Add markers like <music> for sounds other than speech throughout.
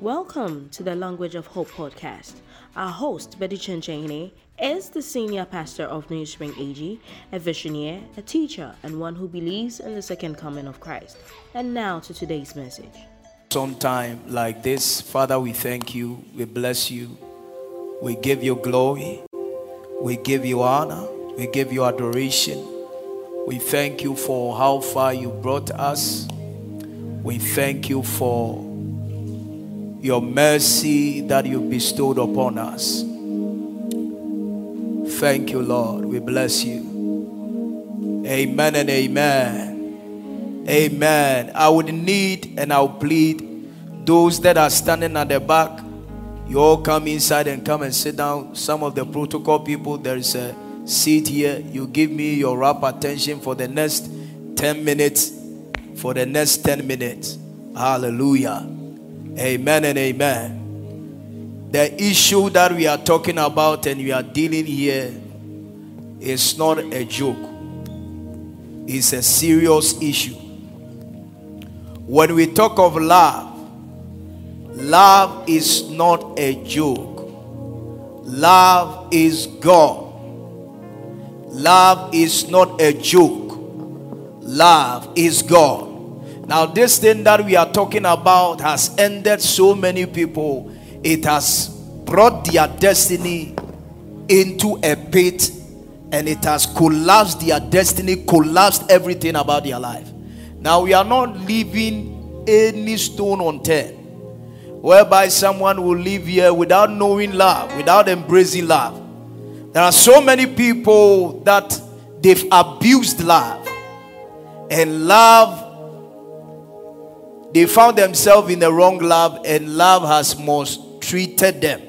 Welcome to the Language of Hope podcast. Our host, Betty Chenchene, is the senior pastor of New Spring AG, a visionary, a teacher, and one who believes in the second coming of Christ. And now to today's message. Sometime like this, Father, we thank you, we bless you, we give you glory, we give you honor, we give you adoration. We thank you for how far you brought us. We thank you for your mercy that you bestowed upon us. Thank you, Lord. We bless you. Amen and amen. Amen. I would need and I'll plead those that are standing at the back, you all come inside and come and sit down. Some of the protocol people, there is a seat here. You give me your rap attention for the next 10 minutes. For the next 10 minutes. Hallelujah. Amen and amen the issue that we are talking about and we are dealing here is not a joke, it's a serious issue. When we talk of love, love is not a joke, love is God. Love is not a joke, love is God. Now, this thing that we are talking about has ended so many people it has brought their destiny into a pit and it has collapsed their destiny, collapsed everything about their life. Now we are not leaving any stone unturned, whereby someone will live here without knowing love, without embracing love. There are so many people that they've abused love, and love they found themselves in the wrong love, and love has most treated them.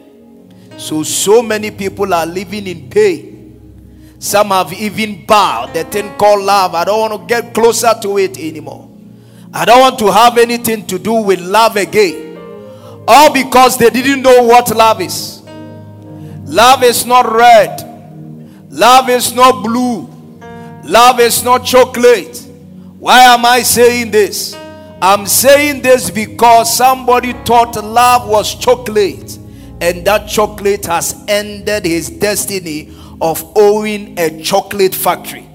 So, so many people are living in pain. Some have even bowed the thing called love. I don't want to get closer to it anymore. I don't want to have anything to do with love again. All because they didn't know what love is. Love is not red. Love is not blue. Love is not chocolate. Why am I saying this? I'm saying this because somebody thought love was chocolate, and that chocolate has ended his destiny of owning a chocolate factory.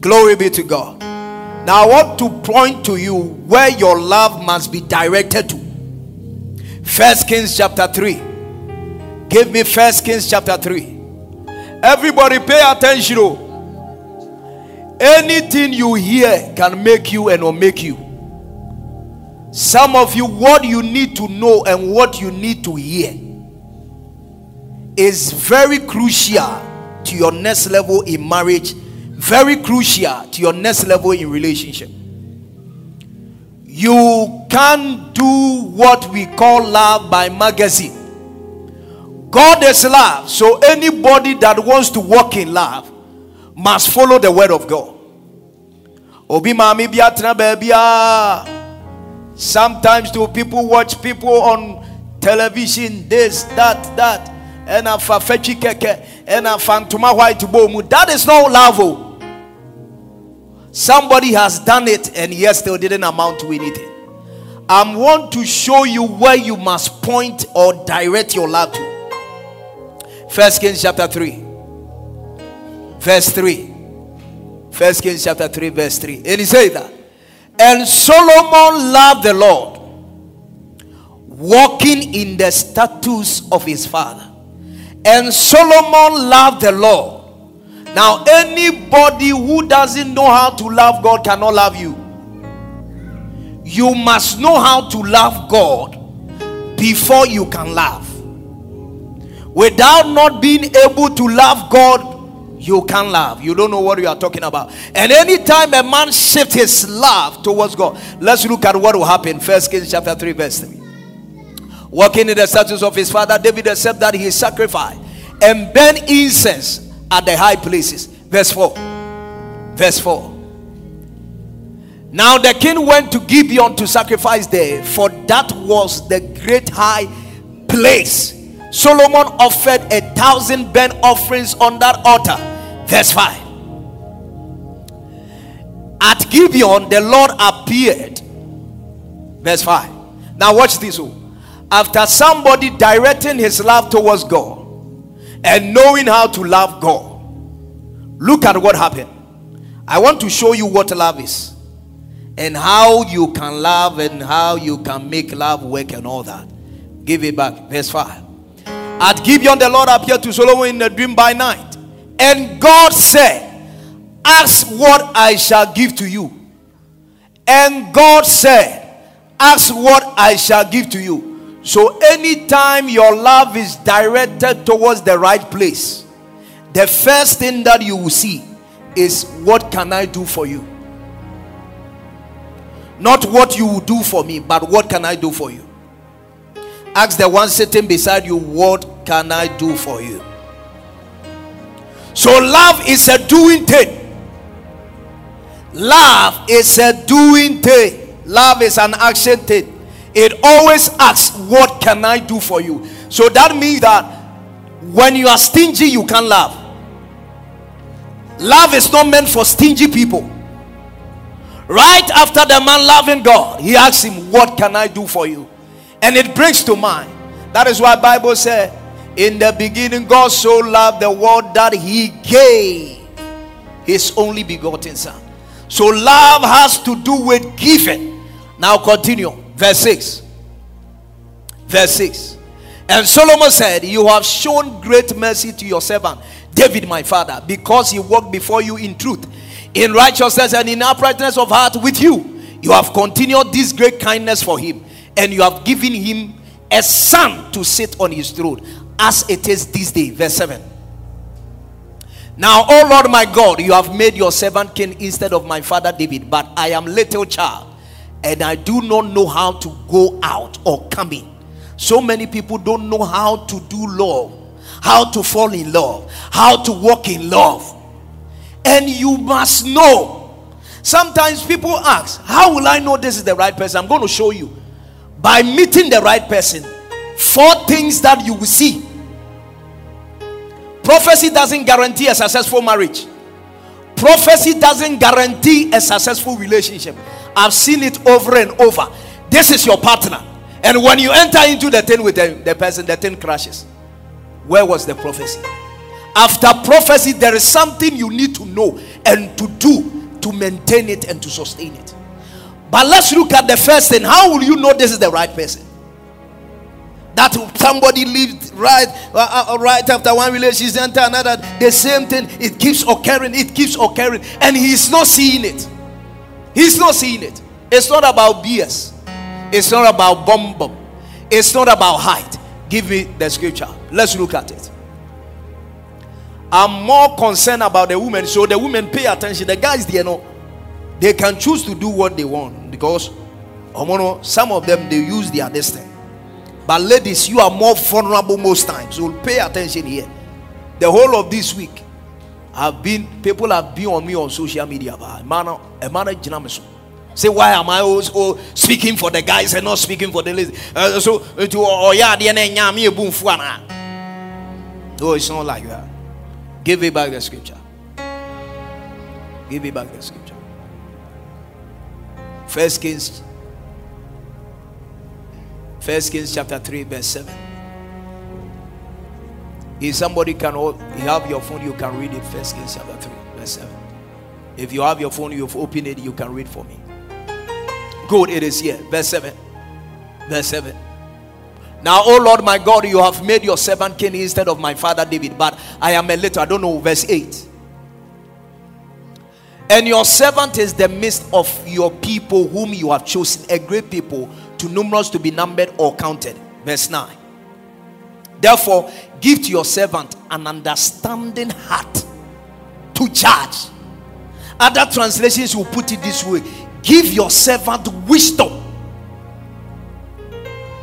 Glory be to God. Now, I want to point to you where your love must be directed to. First Kings chapter 3. Give me First Kings chapter 3. Everybody pay attention. Oh. Anything you hear can make you and will make you. Some of you, what you need to know and what you need to hear is very crucial to your next level in marriage, very crucial to your next level in relationship. You can't do what we call love by magazine. God is love, so anybody that wants to walk in love must follow the word of God. Obi mami biatra baby ah. Sometimes do people watch people on television, this, that, that, and a fafechi keke, and a fantuma white bomu. That is not love. Somebody has done it and yet still didn't amount to anything. I want to show you where you must point or direct your love to. First Kings chapter 3, verse 3. First Kings chapter 3, verse 3. And he said that. And Solomon loved the Lord, walking in the statutes of his father. And Solomon loved the Lord. Now, anybody who doesn't know how to love God cannot love you. You must know how to love God before you can love. Without not being able to love God, you can love. You don't know what you are talking about. And anytime a man shifts his love towards God, let's look at what will happen. First Kings chapter 3, verse 3. Walking in the statutes of his father, David accepted that he sacrificed and burn incense at the high places. Verse 4. Verse 4. Now the king went to Gibeon to sacrifice there, for that was the great high place Solomon offered a thousand burnt offerings on that altar. Verse 5. At Gibeon, the Lord appeared. Verse 5. Now, watch this. Oh. After somebody directing his love towards God and knowing how to love God, look at what happened. I want to show you what love is and how you can love and how you can make love work and all that. Give it back. Verse 5. At Gibeon, the Lord appeared to Solomon in a dream by night. And God said, Ask what I shall give to you. And God said, Ask what I shall give to you. So, anytime your love is directed towards the right place, the first thing that you will see is what can I do for you? Not what you will do for me, but what can I do for you? Ask the one sitting beside you, What can I do for you? So, love is a doing thing. Love is a doing thing. Love is an action thing. It always asks, What can I do for you? So that means that when you are stingy, you can't love. Love is not meant for stingy people. Right after the man loving God, he asks him, What can I do for you? And it brings to mind. That is why Bible said, In the beginning, God so loved the world that he gave his only begotten son. So love has to do with giving. Now continue. Verse 6. Verse 6. And Solomon said, You have shown great mercy to your servant, David, my father, because he walked before you in truth, in righteousness, and in uprightness of heart with you. You have continued this great kindness for him, and you have given him a son to sit on his throne, as it is this day. Verse 7. Now, O Lord my God, you have made your servant king instead of my father David, but I am little child, and I do not know how to go out or come in. So many people don't know how to do love, how to fall in love, how to walk in love. And you must know. Sometimes people ask, How will I know this is the right person? I'm going to show you. By meeting the right person, four things that you will see Prophecy doesn't guarantee a successful marriage. Prophecy doesn't guarantee a successful relationship. I've seen it over and over. This is your partner. And when you enter into the thing with the, the person, the thing crashes. Where was the prophecy? After prophecy, there is something you need to know and to do to maintain it and to sustain it. But let's look at the first thing. How will you know this is the right person? That somebody lived right uh, uh, right after one relationship enter another the same thing it keeps occurring it keeps occurring and he's not seeing it. He's not seeing it. It's not about bs it's not about bomb bomb. It's not about height. Give me the scripture. Let's look at it. I'm more concerned about the women. So the women pay attention. The guys they know. They can choose to do what they want because some of them they use their destiny but ladies, you are more vulnerable most times. So pay attention here. The whole of this week, I've been people have been on me on social media. Say why am I also speaking for the guys and not speaking for the ladies? Uh, so to oh yeah, nyami ebumfuana. No, it's not like that. Give it back the scripture. Give it back the scripture. First Kings First Kings chapter 3, verse 7. If somebody can have your phone, you can read it. First Kings chapter 3, verse 7. If you have your phone, you've opened it, you can read for me. Good, it is here. Verse 7. Verse 7. Now, oh Lord my God, you have made your servant king instead of my father David, but I am a little, I don't know, verse 8. And your servant is the midst of your people whom you have chosen, a great people too numerous to be numbered or counted. Verse 9. Therefore, give to your servant an understanding heart to judge. Other translations will put it this way give your servant wisdom,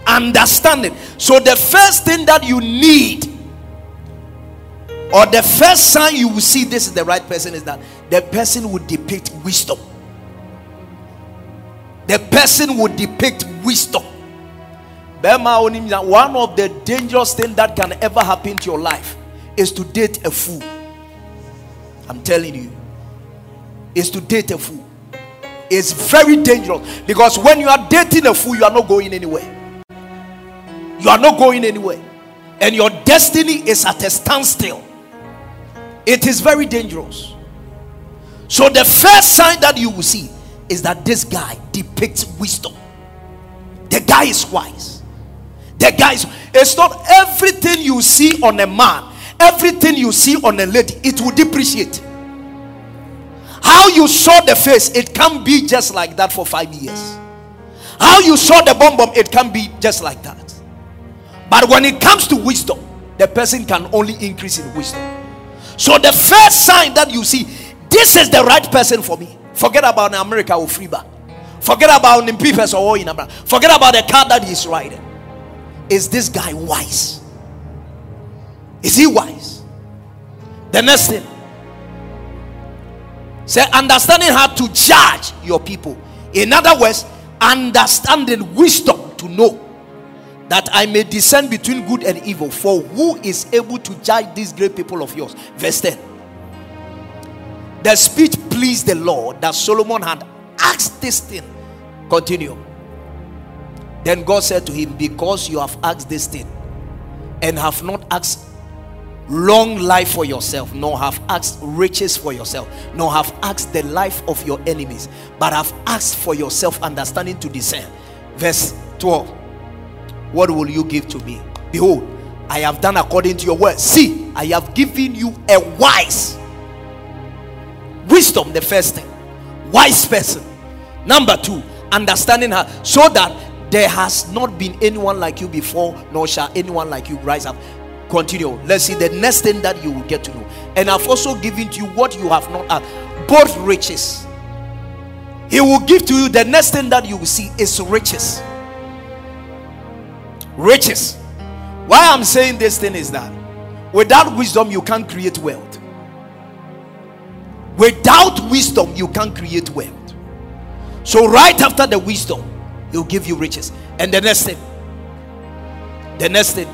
understanding. So, the first thing that you need, or the first sign you will see this is the right person, is that the person will depict wisdom the person would depict wisdom. One of the dangerous things that can ever happen to your life is to date a fool. I'm telling you, is to date a fool. It's very dangerous because when you are dating a fool, you are not going anywhere. You are not going anywhere, and your destiny is at a standstill. It is very dangerous. So, the first sign that you will see is that this guy depicts wisdom. The guy is wise. The guy is, it's not everything you see on a man, everything you see on a lady, it will depreciate. How you saw the face, it can't be just like that for five years. How you saw the bomb bomb, it can be just like that. But when it comes to wisdom, the person can only increase in wisdom. So the first sign that you see, this is the right person for me. Forget about America or Freeba. Forget about the people or in America. Forget about the car that he's riding. Is this guy wise? Is he wise? The next thing. Say understanding how to judge your people. In other words, understanding wisdom to know that I may discern between good and evil. For who is able to judge these great people of yours? Verse 10. The speech pleased the Lord that Solomon had asked this thing. Continue. Then God said to him, Because you have asked this thing and have not asked long life for yourself, nor have asked riches for yourself, nor have asked the life of your enemies, but have asked for yourself understanding to discern. Verse 12 What will you give to me? Behold, I have done according to your word. See, I have given you a wise wisdom, the first thing, wise person. Number two, understanding her so that there has not been anyone like you before, nor shall anyone like you rise up. Continue. Let's see the next thing that you will get to know. And I've also given to you what you have not had, both riches. He will give to you the next thing that you will see is riches. Riches. Why I'm saying this thing is that without wisdom, you can't create wealth. Without wisdom, you can't create wealth. So, right after the wisdom, he'll give you riches. And the next thing, the next thing,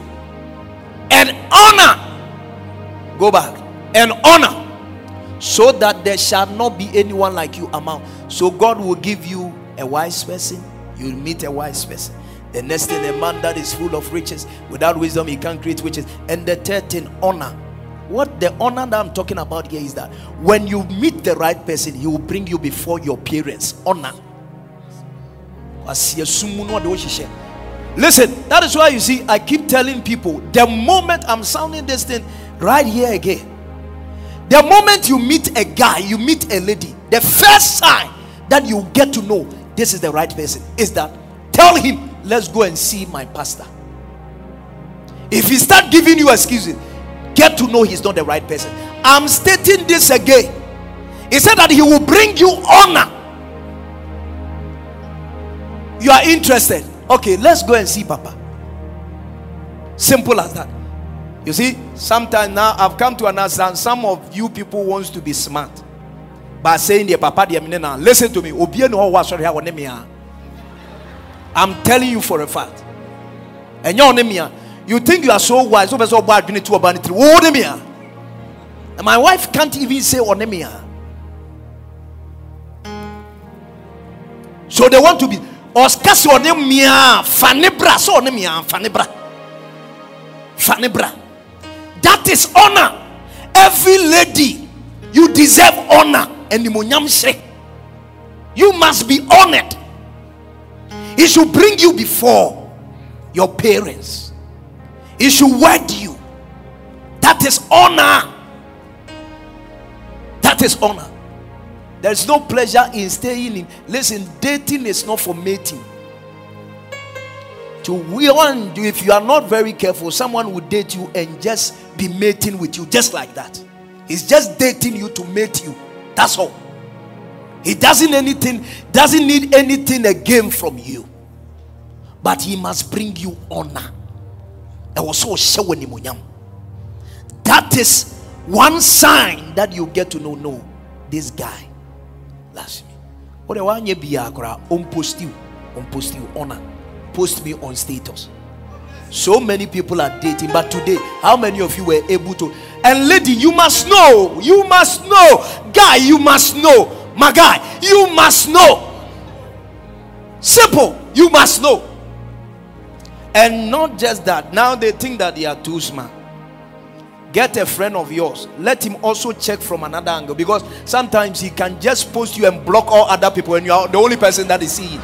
and honor. Go back and honor so that there shall not be anyone like you among. So God will give you a wise person, you'll meet a wise person. The next thing, a man that is full of riches, without wisdom, he can't create riches. And the third thing, honor. What the honor that I'm talking about here is that when you meet the right person, he will bring you before your parents. Honor. Listen, that is why you see, I keep telling people the moment I'm sounding this thing right here again, the moment you meet a guy, you meet a lady, the first sign that you get to know this is the right person is that tell him, let's go and see my pastor. If he start giving you excuses, get to know he's not the right person. I'm stating this again. He said that he will bring you honor. You are interested Okay, let's go and see Papa. Simple as that. You see, sometimes now I've come to understand some of you people wants to be smart by saying the Papa the. Listen to me. Eh, oh, ah. I'm telling you for a fact. And you think you are so wise. So so bad you need to And my wife can't even say onemia. So they want to be ɔsika sɛ ɔne mmea ah, fa ne bra sɛ ɔne mmea ah, fa ne bra fa ne bra that is honor. Every lady you deserve honor. Hyɛ you must be honored. He should bring you before your parents he should wed you that is honor that is honor there's no pleasure in staying in. Listen, dating is not for mating. To we one, if you are not very careful, someone will date you and just be mating with you, just like that. He's just dating you to mate you. That's all. He doesn't anything, doesn't need anything again from you. But he must bring you honor. That is one sign that you get to know. No, this guy last me wode wanyɛ biaa koraa ɔmpost you ɔmpost you honor post me on status so many people are dating but today how many of you were able to and lady you must know you must know guy you must know My guy, you must know. Simple, you must know. And not just that, now they think that they are too smart. Get a friend of yours, let him also check from another angle because sometimes he can just post you and block all other people, and you are the only person that is seeing.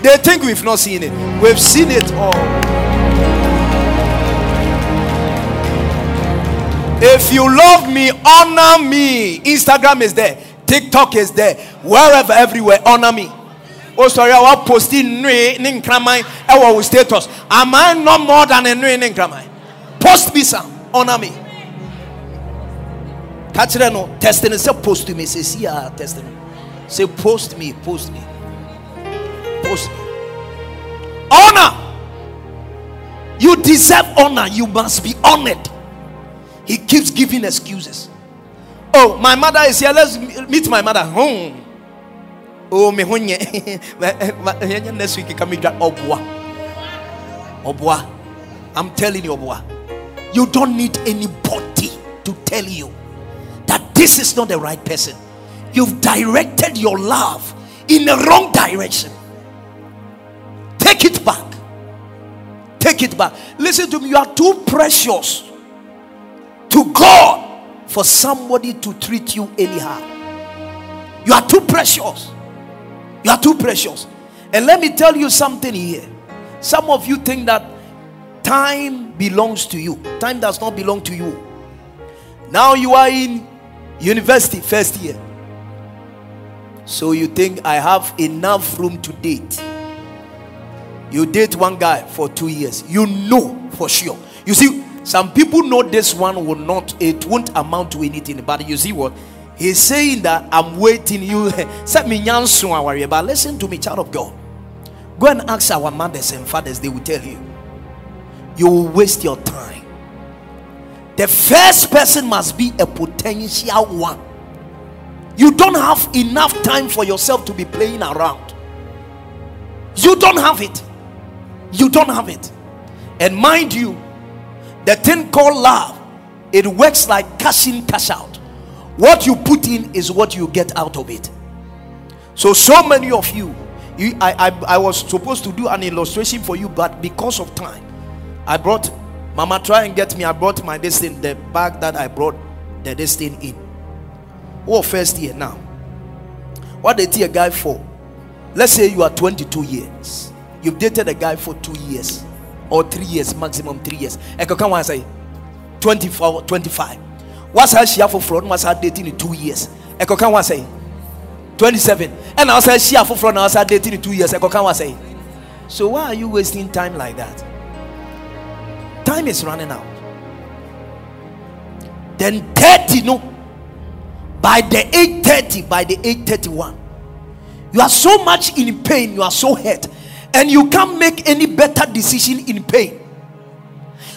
They think we've not seen it, we've seen it all. If you love me, honor me. Instagram is there, TikTok is there, wherever, everywhere, honor me. Oh, sorry, I was posting ning kramai. I was status. Am I not more than a ning kramai? Post me some, honor me. Catch them no testing say post to me. Say see ah testing. Say post me, post me, post me. Honor. You deserve honor. You must be honored. He keeps giving excuses. Oh, my mother is here. Let's meet my mother. Hmm. Oh, me honye. Next week, come drop obwa. Obwa. I'm telling you, obwa. You don't need anybody to tell you that this is not the right person. You've directed your love in the wrong direction. Take it back. Take it back. Listen to me. You are too precious to God for somebody to treat you anyhow. You are too precious. You are too precious. And let me tell you something here. Some of you think that time belongs to you, time does not belong to you. Now you are in university, first year. So you think I have enough room to date. You date one guy for two years, you know for sure. You see, some people know this one will not, it won't amount to anything. But you see what? He's saying that I'm waiting. You <laughs> set me. But listen to me, child of God. Go and ask our mothers and fathers, they will tell you. You will waste your time. The first person must be a potential one. You don't have enough time for yourself to be playing around. You don't have it. You don't have it. And mind you, the thing called love, it works like cash in, cash out. What you put in is what you get out of it. So, so many of you, you I, I, I was supposed to do an illustration for you, but because of time, I brought Mama try and get me. I brought my thing, the bag that I brought the thing in. Oh, first year now. What they a guy for? Let's say you are 22 years. You've dated a guy for two years or three years, maximum three years. I can one say 24, 25. Share for fraud? What's her dating in two years? I can one say 27. And I say she for fraud now start dating in two years. I can one say. So why are you wasting time like that? Time is running out. Then 30, no. By the 830, by the 831, you are so much in pain, you are so hurt and you can't make any better decision in pain.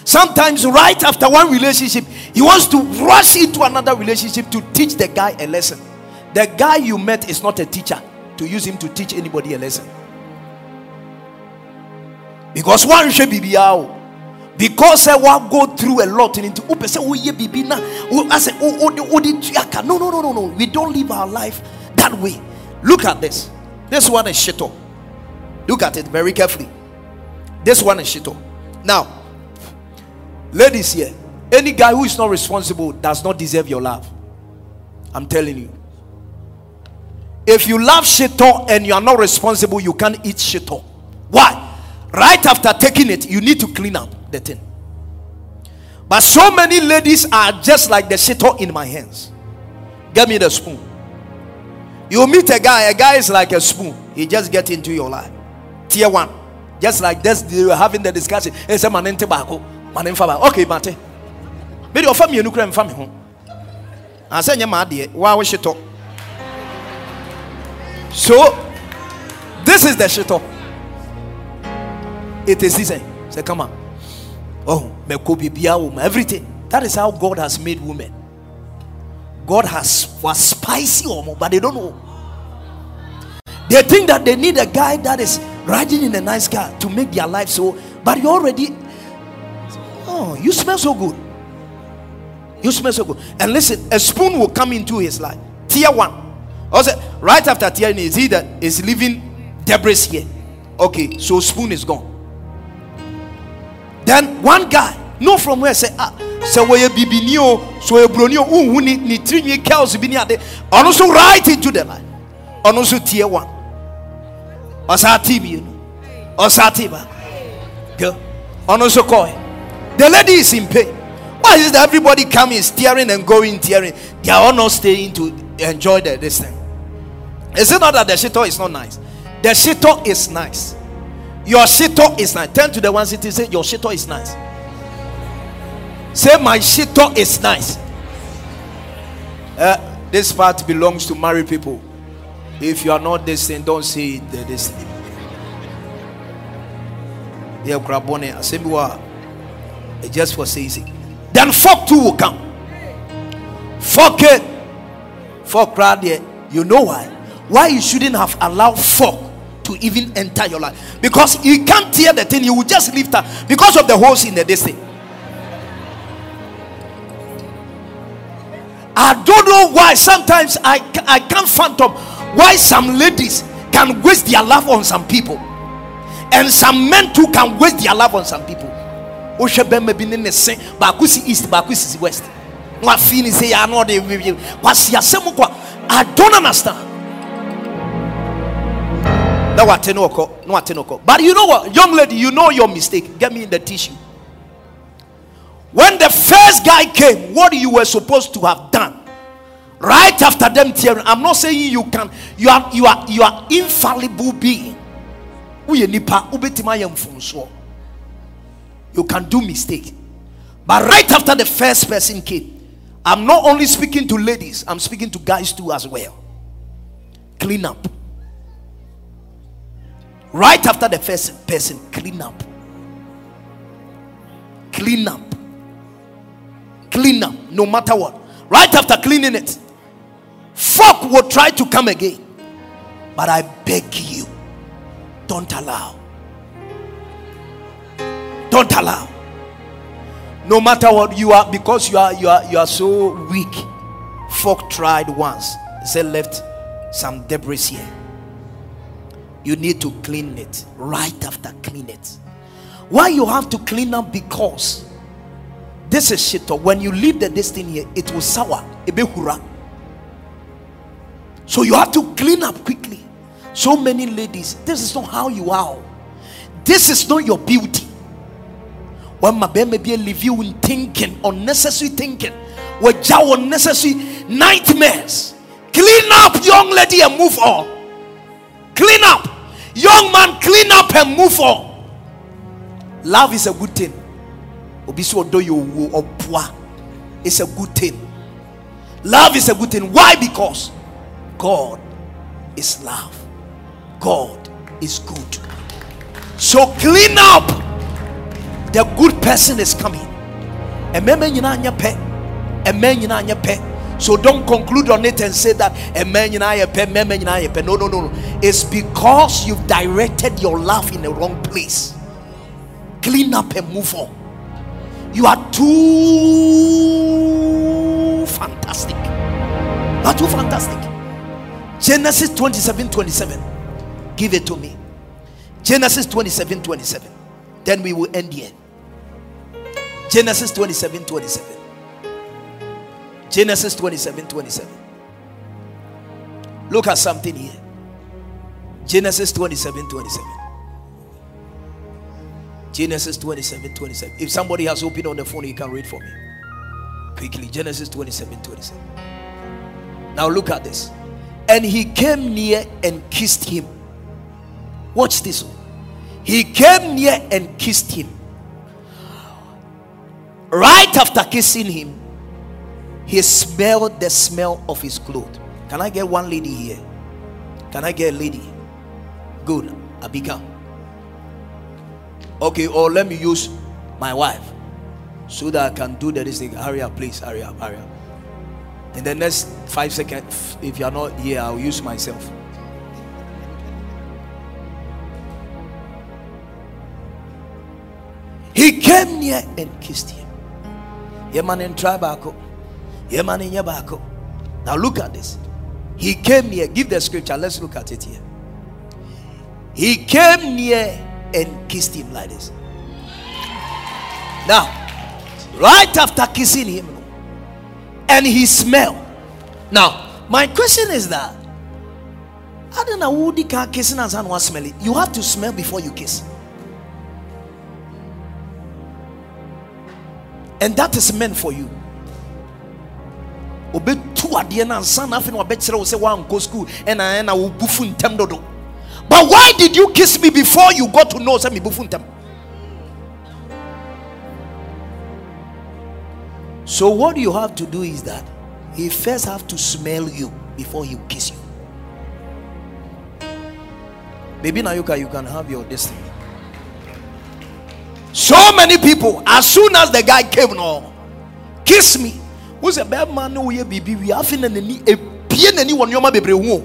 Sometimes, right after one relationship, he wants to rush into another relationship to teach the guy a lesson. The guy you met is not a teacher to use him to teach anybody a lesson. Because one should be because eh, I will go through a lot and into oh say oh yeah baby now I say oh oh oh, oh ah, no no no no no we don't live our life that way look at this this one is shit Look at it very carefully. This one is Shito. Now, ladies here, any guy who is not responsible does not deserve your love. I'm telling you. If you love Shito and you are not responsible, you can't eat Shito. Why? Right after taking it, you need to clean up the thing. But so many ladies are just like the Shito in my hands. Get me the spoon. You meet a guy, a guy is like a spoon. He just get into your life tier one. Just like this, they were having the discussion. Ente bako, man emfa Okay, mate. Me the offer me enu kura emfa me ho. Asa nye ma de, wa wo shito. So, this is the shito. It is. Say, come on. Oh, me ko bibia everything. That is how God has made women. God has was spicy, or but they don't know. They think that they need a guy that is riding in a nice car to make their life so, but you already, oh, you smell so good. You smell so good. And listen, a spoon will come into his life. Tier one. Also, right after tearing, is he that is leaving debris here? Okay, so spoon is gone. Then one guy, no from where say ah, say where you bibi so you broni o unhu ni ni trini cows bi ni ade. Ono so right into the line. Ono so tier one. Osa ah, team you know. Osa ah, team. Ah. Go. Ono so koi. The lady is in pain. Why is that everybody coming, steering and going, tearing? They are all not staying to enjoy the, this thing. Is it not that the shito is not nice? The shito is nice. Your shito is nice. Turn to the one city say, Your shito is nice. Say, My shito is nice. Uh, this part belongs to married people. If you are not this thing, don't say it. This thing. Yeah, crabone. Assembly just for saying then fuck two will come. Fuck it. Fuck crowd there. You know why? Why you shouldn't have allowed fuck to even enter your life. Because you can't hear the thing, you will just lift up because of the holes in the thing. I don't know why sometimes I, I can't fathom why some ladies can waste their love on some people and some men too can waste their love on some people wohwɛ bɛrima bi ne ne se. Baako si east baako si west. Na wafi ne sɛ yɛ ano ɔde kwasi asɛm kɔ i don't understand na wate ne ɔkɔ na wate ne ɔkɔ. But you know what? Young lady you know your mistake. Get me in the tissue. When the first guy came what you were supposed to have done right after them tearing i'm not saying you can you are you are you are infallible being. Woyɛ nipa? Wobɛtumi ayɛ mfomsoɔ you can do mistake. But right after the first person came i'm not only speaking to ladies i'm speaking to guys too as well. Clean up. Right after the first person clean up. Clean up. Clean up no matter what. Right after cleaning it fuck will try to come again. But i beg you don't allow don't allow. No matter what you are, because you are you are you are so weak. Folk tried once. They left some debris here. You need to clean it right after clean it. Why you have to clean up because this is shit. When you leave the destiny here, it will sour. So you have to clean up quickly. So many ladies, this is not how you are. This is not your beauty when my baby leave you in thinking unnecessary thinking. Wɔgya unnecessary nightmares. Clean up young lady and move on. Clean up. Young man clean up and move on. Love is a good thing. Obi sɛ ɔdɔ yɛ owuo it's a good thing. Love is a good thing. Why? Because god is love. God is good. So clean up the good person is coming. So don't conclude on it and say that yɛ pɛ no no no no. It's because you've directed your life in the wrong place. Clean up and move on. You are too fantastic. Are too fantastic. Genesis 27 27 give it to me. Genesis 27 27 then we will end here. Genesis 27 27. Genesis 27 27. Look at something here. Genesis 27 27. Genesis 27 27. If somebody has opened on the phone, you can read for me. Quickly. Genesis 27 27. Now look at this. And he came near and kissed him. Watch this. He came near and kissed him. Right after kissing him, he smelled the smell of his clothes. Can I get one lady here? Can I get a lady? Good. Abika. Okay, or let me use my wife so that I can do the this thing. Hurry up, please. Hurry up, hurry up. In the next five seconds, if you are not here, I'll use myself. Near and kissed him. Yeman in tribako. Yeman in Yabako. Now look at this. He came near. Give the scripture. Let's look at it here. He came near and kissed him like this. Now, right after kissing him, and he smelled. Now, my question is that I don't know who the car kissing and was smelling. You have to smell before you kiss. And that is meant for you. obetu adeɛ no ansa na afei na wabɛkyerɛ wo sɛ woankɔ school ɛna ɛna wobufu ntɛm dodo but why did you kiss me before you got to know sɛ mebufu ntɛm so what you have to do is that he first have to smell you before he kiss you Baby Nayuka, you can have your destiny. So many people, as soon as the guy came, no, kiss me. Who's a bad man? No, we baby. We have in any a pien anyone yoma bebre ho.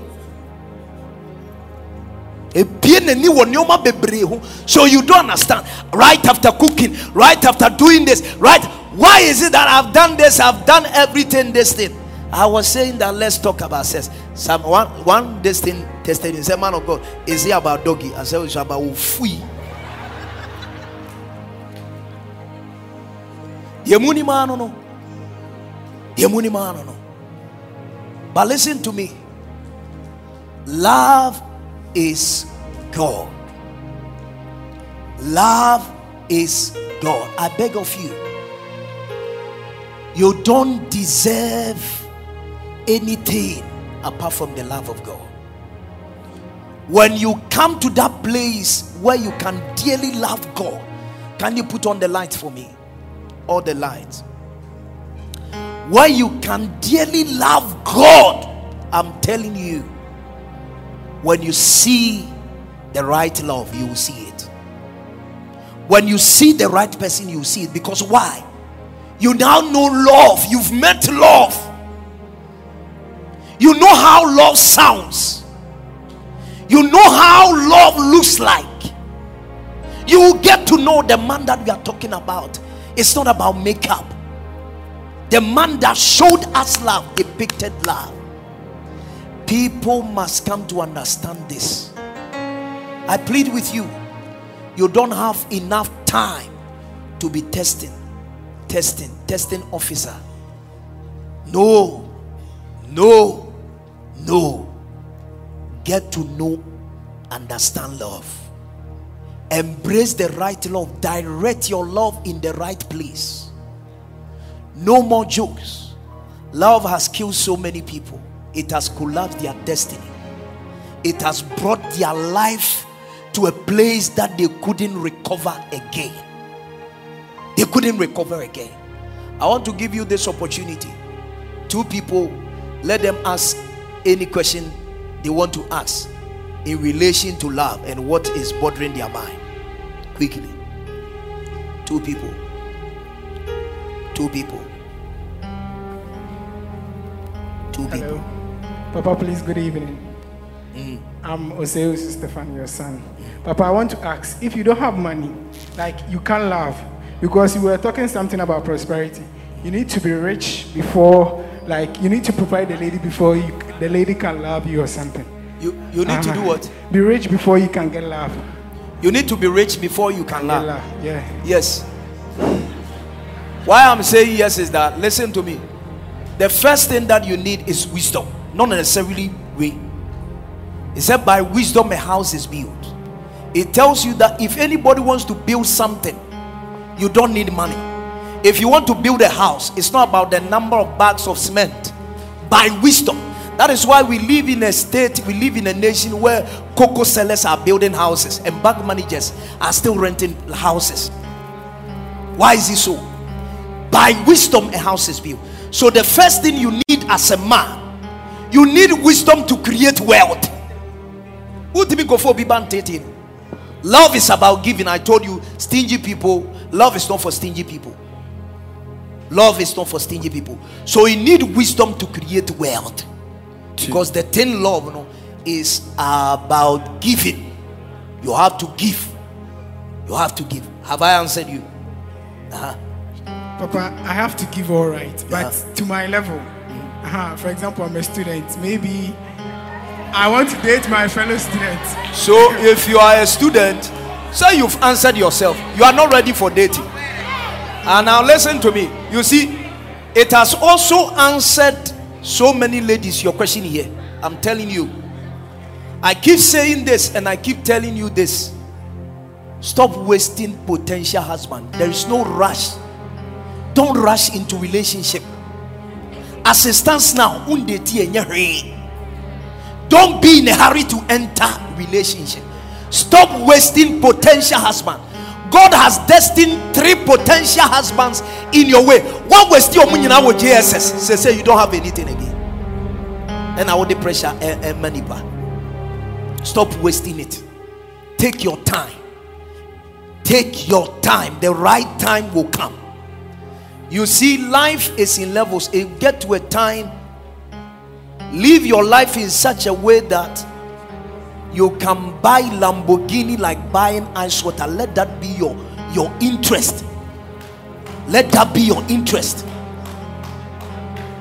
A pien anyone yoma bebre ho. So you don't understand. Right after cooking, right after doing this, right? Why is it that I've done this? I've done everything this thing. I was saying that let's talk about sex. Some one one this thing tested in say man of God is it about doggy? I said it's about fui. Yemuni man no. Yemuni man no. But listen to me. Love is God. Love is God. I beg of you. You don't deserve anything apart from the love of God. When you come to that place where you can dearly love God, can you put on the light for me? All the lights. Where you can dearly love God, I'm telling you, when you see the right love, you will see it. When you see the right person, you will see it. Because why? You now know love, you've met love you know how love sounds, you know how love looks like. You will get to know the man that we are talking about. It's not about makeup. The man that showed us love depicted love. People must come to understand this. I plead with you. You don't have enough time to be testing, testing, testing officer. No, no, no. get to know, understand love. Embrace the right love, direct your love in the right place. No more jokes. Love has killed so many people, it has collapsed their destiny, it has brought their life to a place that they couldn't recover again. They couldn't recover again. I want to give you this opportunity. Two people, let them ask any question they want to ask in relation to love and what is bothering their mind. Quickly. Two people. Two people. Two Hello. people. Papa, please, good evening. Mm. I'm Oseus Stefan, your son. Papa, I want to ask if you don't have money, like you can't laugh, because you were talking something about prosperity. You need to be rich before, like, you need to provide the lady before you, the lady can love you or something. You you need to do Uh-huh. what? Be rich before you can get love. You need to be rich before you can laugh. Yeah. Yes. Why I'm saying yes is that listen to me. The first thing that you need is wisdom, not necessarily way. It said, by wisdom a house is built. It tells you that if anybody wants to build something, you don't need money. If you want to build a house, it's not about the number of bags of cement. By wisdom. That is why we live in a state, we live in a nation where cocoa sellers are building houses and bank managers are still renting houses. Why is it so? By wisdom, a house is built. So, the first thing you need as a man, you need wisdom to create wealth. Love is about giving. I told you, stingy people, love is not for stingy people. Love is not for stingy people. So, you need wisdom to create wealth. Because the thing love you know, is about giving. You have to give. You have to give. Have I answered you? Uh-huh. Papa, I have to give all right, but Yeah. to my level. Uh-huh. For example, I'm a student. Maybe I want to date my fellow students. So if you are a student, say you've answered yourself. You are not ready for dating. And now listen to me. You see, it has also answered so many ladies your question here. I'm telling you. I keep saying this and I keep telling you this. Stop wasting potential husband. There is no rush. Don't rush into relationship. As it stands now, don't be in a hurry to enter relationship. Stop wasting potential husband. God has destined three potential husbands in your way. One was still with JSS. Say, say you don't have anything again. And I want the pressure and eh, eh, money back. Stop wasting it. Take your time. Take your time. The right time will come. You see, life is in levels. It get to a time. Live your life in such a way that you can buy Lamborghini like buying ice water. Let that be your your interest. Let that be your interest.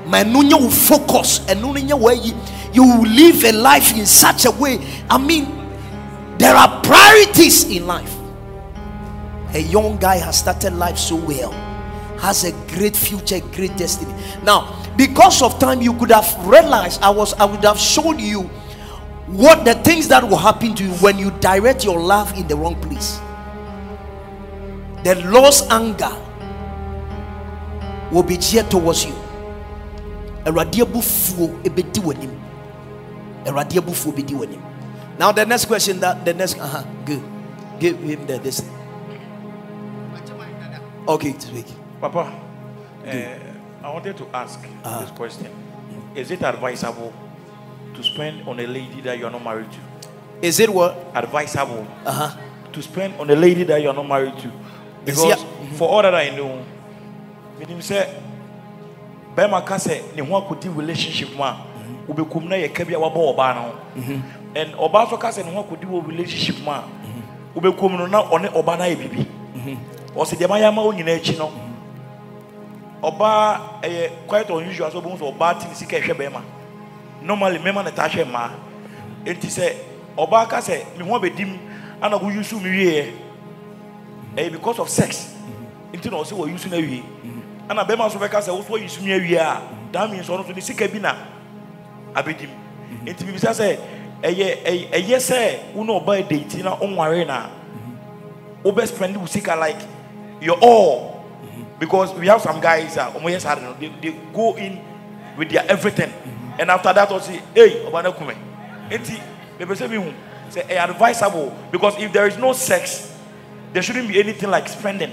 Manunya will focus and where you, will live a life in such a way. I mean, there are priorities in life. A young guy has started life so well, has a great future, great destiny. Now, because of time, you could have realized I was I would have shown you what the things that will happen to you when you direct your love in the wrong place. The Lord's anger will be geared towards you. Now the next question that the next uh-huh, good. Give him the this. Okay, speak. Papa, uh, I wanted to ask uh-huh. this question. Is it advisable to spend on a lady that you're not married to? Is it what? Advisable. Uh-huh. to spend on a lady that you're not married to. Because mm-hmm. for all that I know, meaning say, Bema ka sɛ ne ho akɔdi relationship mu a wobɛkum na yɛka bi a wabɔ ɔbaa no ho and ɔbaa nso ka sɛ ne ho akɔdi wɔ relationship mu a wobɛkum no na ɔne ɔbaa no ayɛ biribi ɔsɛ deɛ mayɛ ama wo nyinaa akyi no ɔbaa ɛyɛ quite unusual sɛ wobɛhu sɛ ɔbaa te ne sika ɛhwɛ bɛrima normally mmarima na taa hwɛ mmaa enti sɛ ɔbaa ka sɛ me ho abɛdim ana wo yusu me wieɛ ɛyɛ because of sex. Nti na ɔsɛ wɔ yusu no awie ana bɛrima nso bɛka sɛ wo so wɔ yusu me awie a that means ɔno nso ne sika bi na abɛdim nti bibisa sɛ ɛyɛ ɛyɛ sɛ wo ne ɔbaa date na ɔnware na wobɛ spend wo sika like your all. Because we have some guys a ɔmo yɛ saa de no they they go in with their everything. And after that, I'll say, hey, Obana Kume. Enti, maybe say me say advisable because if there is no sex, there shouldn't be anything like spending.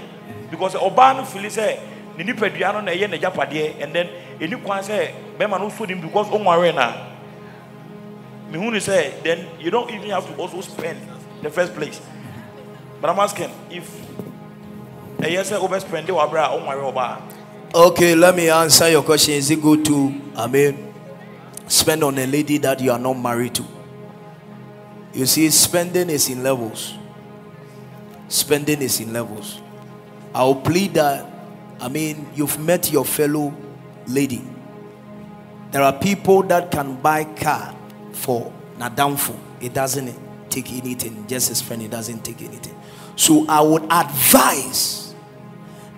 Because Obana feel say ni nipa duano na ye na japade and then any kwan say be man so dim because on worry na. Me say then you don't even have to also spend in the first place. But I'm asking if a yes overspend the wabra on worry oba. Okay, let me answer your question. Is it good to I mean spend on a lady that you are not married to. You see, spending is in levels. Spending is in levels. I'll plead that, I mean, you've met your fellow lady. There are people that can buy car for na downfall. It doesn't take anything. Just his friend, it doesn't take anything. So I would advise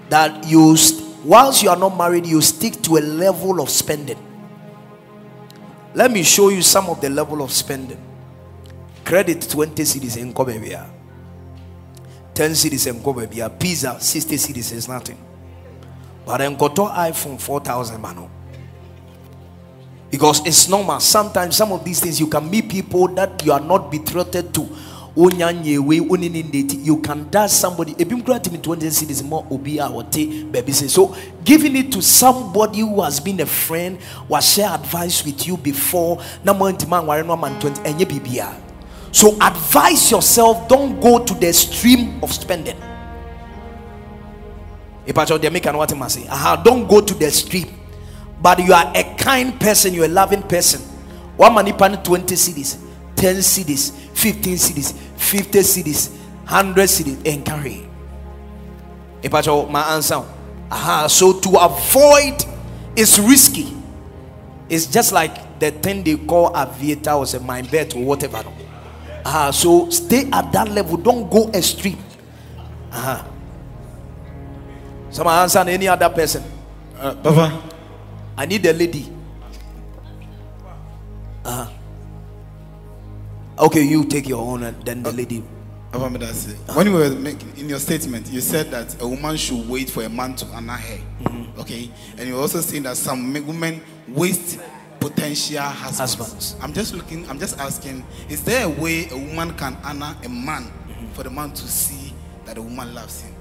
that you, whilst you are not married, you stick to a level of spending. Let me show you some of the level of spending. Credit 20 cedis in Kobebia. 10 cedis in Kobebia. Pizza 60 cedis is nothing. But then Koto iPhone 4000 mano. Because it's normal. Sometimes some of these things you can meet people that you are not betrothed to you can dash somebody. Ebim kura timi 20 cedis more obi a baabi say. So giving it to somebody who has been a friend was share advice with you before na mo ntoma anware no ama 20 ɛnyɛ bibia so advise yourself. Don't go to the stream of spending. Ipacho deɛ meka no what ma say aha don't go to the stream. But you are a kind person you're a loving person. One pan 20 cedis 10 cedis 15 cedis 50 cedis 100 cedis and carry my answer aha so to avoid is risky it's just like the thing they call aviator or a mind bet or whatever. Uh, so stay at that level. Don't go extreme. Uh-huh. Someone answer any other person. Uh, Papa, I need a lady. Uh-huh. Okay, you take your own and then the uh, lady. When you were making in your statement, you said that a woman should wait for a man to honor her. Mm-hmm. Okay, and you also saying that some women waste potential husbands. Husbands. I'm just looking. I'm just asking: Is there a way a woman can honor a man mm-hmm. for the man to see that the woman loves him?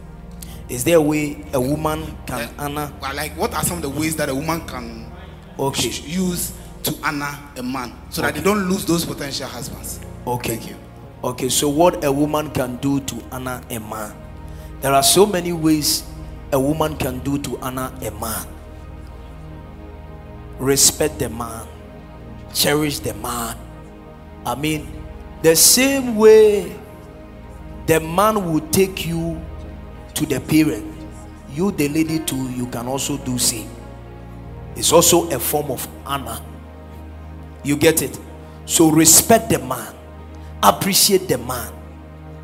Is there a way a woman can Eh, honor? like, what are some of the ways that a woman can Okay. use to honor a man so that they don't lose those potential husbands? Okay. Thank you. Okay, so what a woman can do to honor a man? There are so many ways a woman can do to honor a man. Respect the man, cherish the man. I mean, the same way the man will take you to the parent, you, the lady, too, you can also do same. It's also a form of honor. You get it? So respect the man, appreciate the man,